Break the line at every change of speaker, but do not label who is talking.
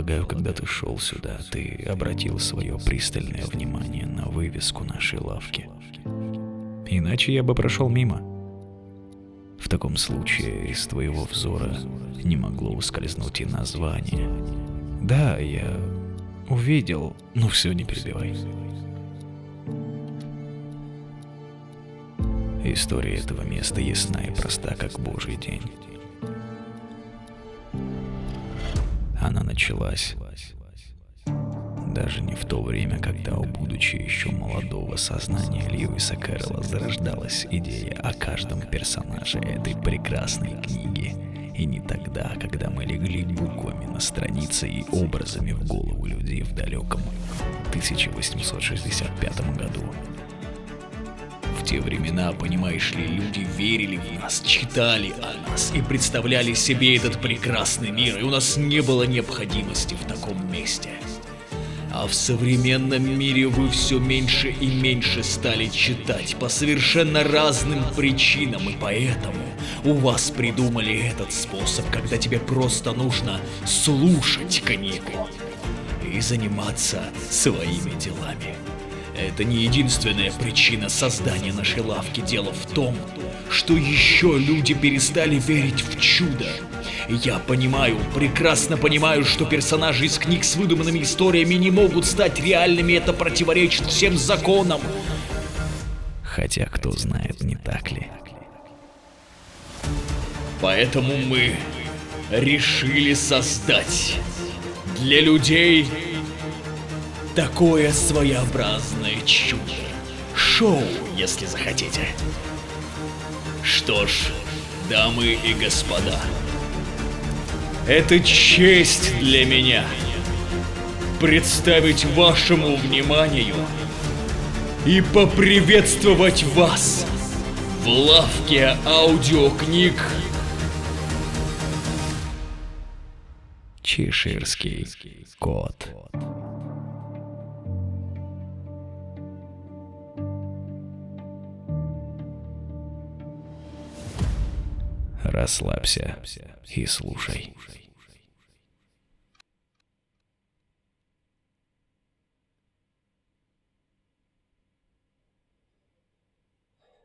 когда ты шел сюда, ты обратил свое пристальное внимание на вывеску нашей лавки. Иначе я бы прошел мимо. В таком случае из твоего взора не могло ускользнуть и название. Да, я увидел, но все не перебивай. История этого места ясна и проста, как божий день. Она началась даже не в то время, когда у будучи еще молодого сознания Льюиса Кэрролла зарождалась идея о каждом персонаже этой прекрасной книги. И не тогда, когда мы легли буквами на странице и образами в голову людей в далеком 1865 году. В те времена, понимаешь ли, люди верили в нас, читали о нас и представляли себе этот прекрасный мир, и у нас не было необходимости в таком месте. А в современном мире вы все меньше и меньше стали читать по совершенно разным причинам, и поэтому у вас придумали этот способ, когда тебе просто нужно слушать книгу и заниматься своими делами. Это не единственная причина создания нашей лавки. Дело в том, что еще люди перестали верить в чудо. Я понимаю, прекрасно понимаю, что персонажи из книг с выдуманными историями не могут стать реальными, это противоречит всем законам. Хотя кто знает, не так ли? Поэтому мы решили создать для людей такое своеобразное чудо. Шоу, если захотите. Что ж, дамы и господа, это честь для меня представить вашему вниманию и поприветствовать вас в лавке аудиокниг Чеширский кот. Расслабься и слушай.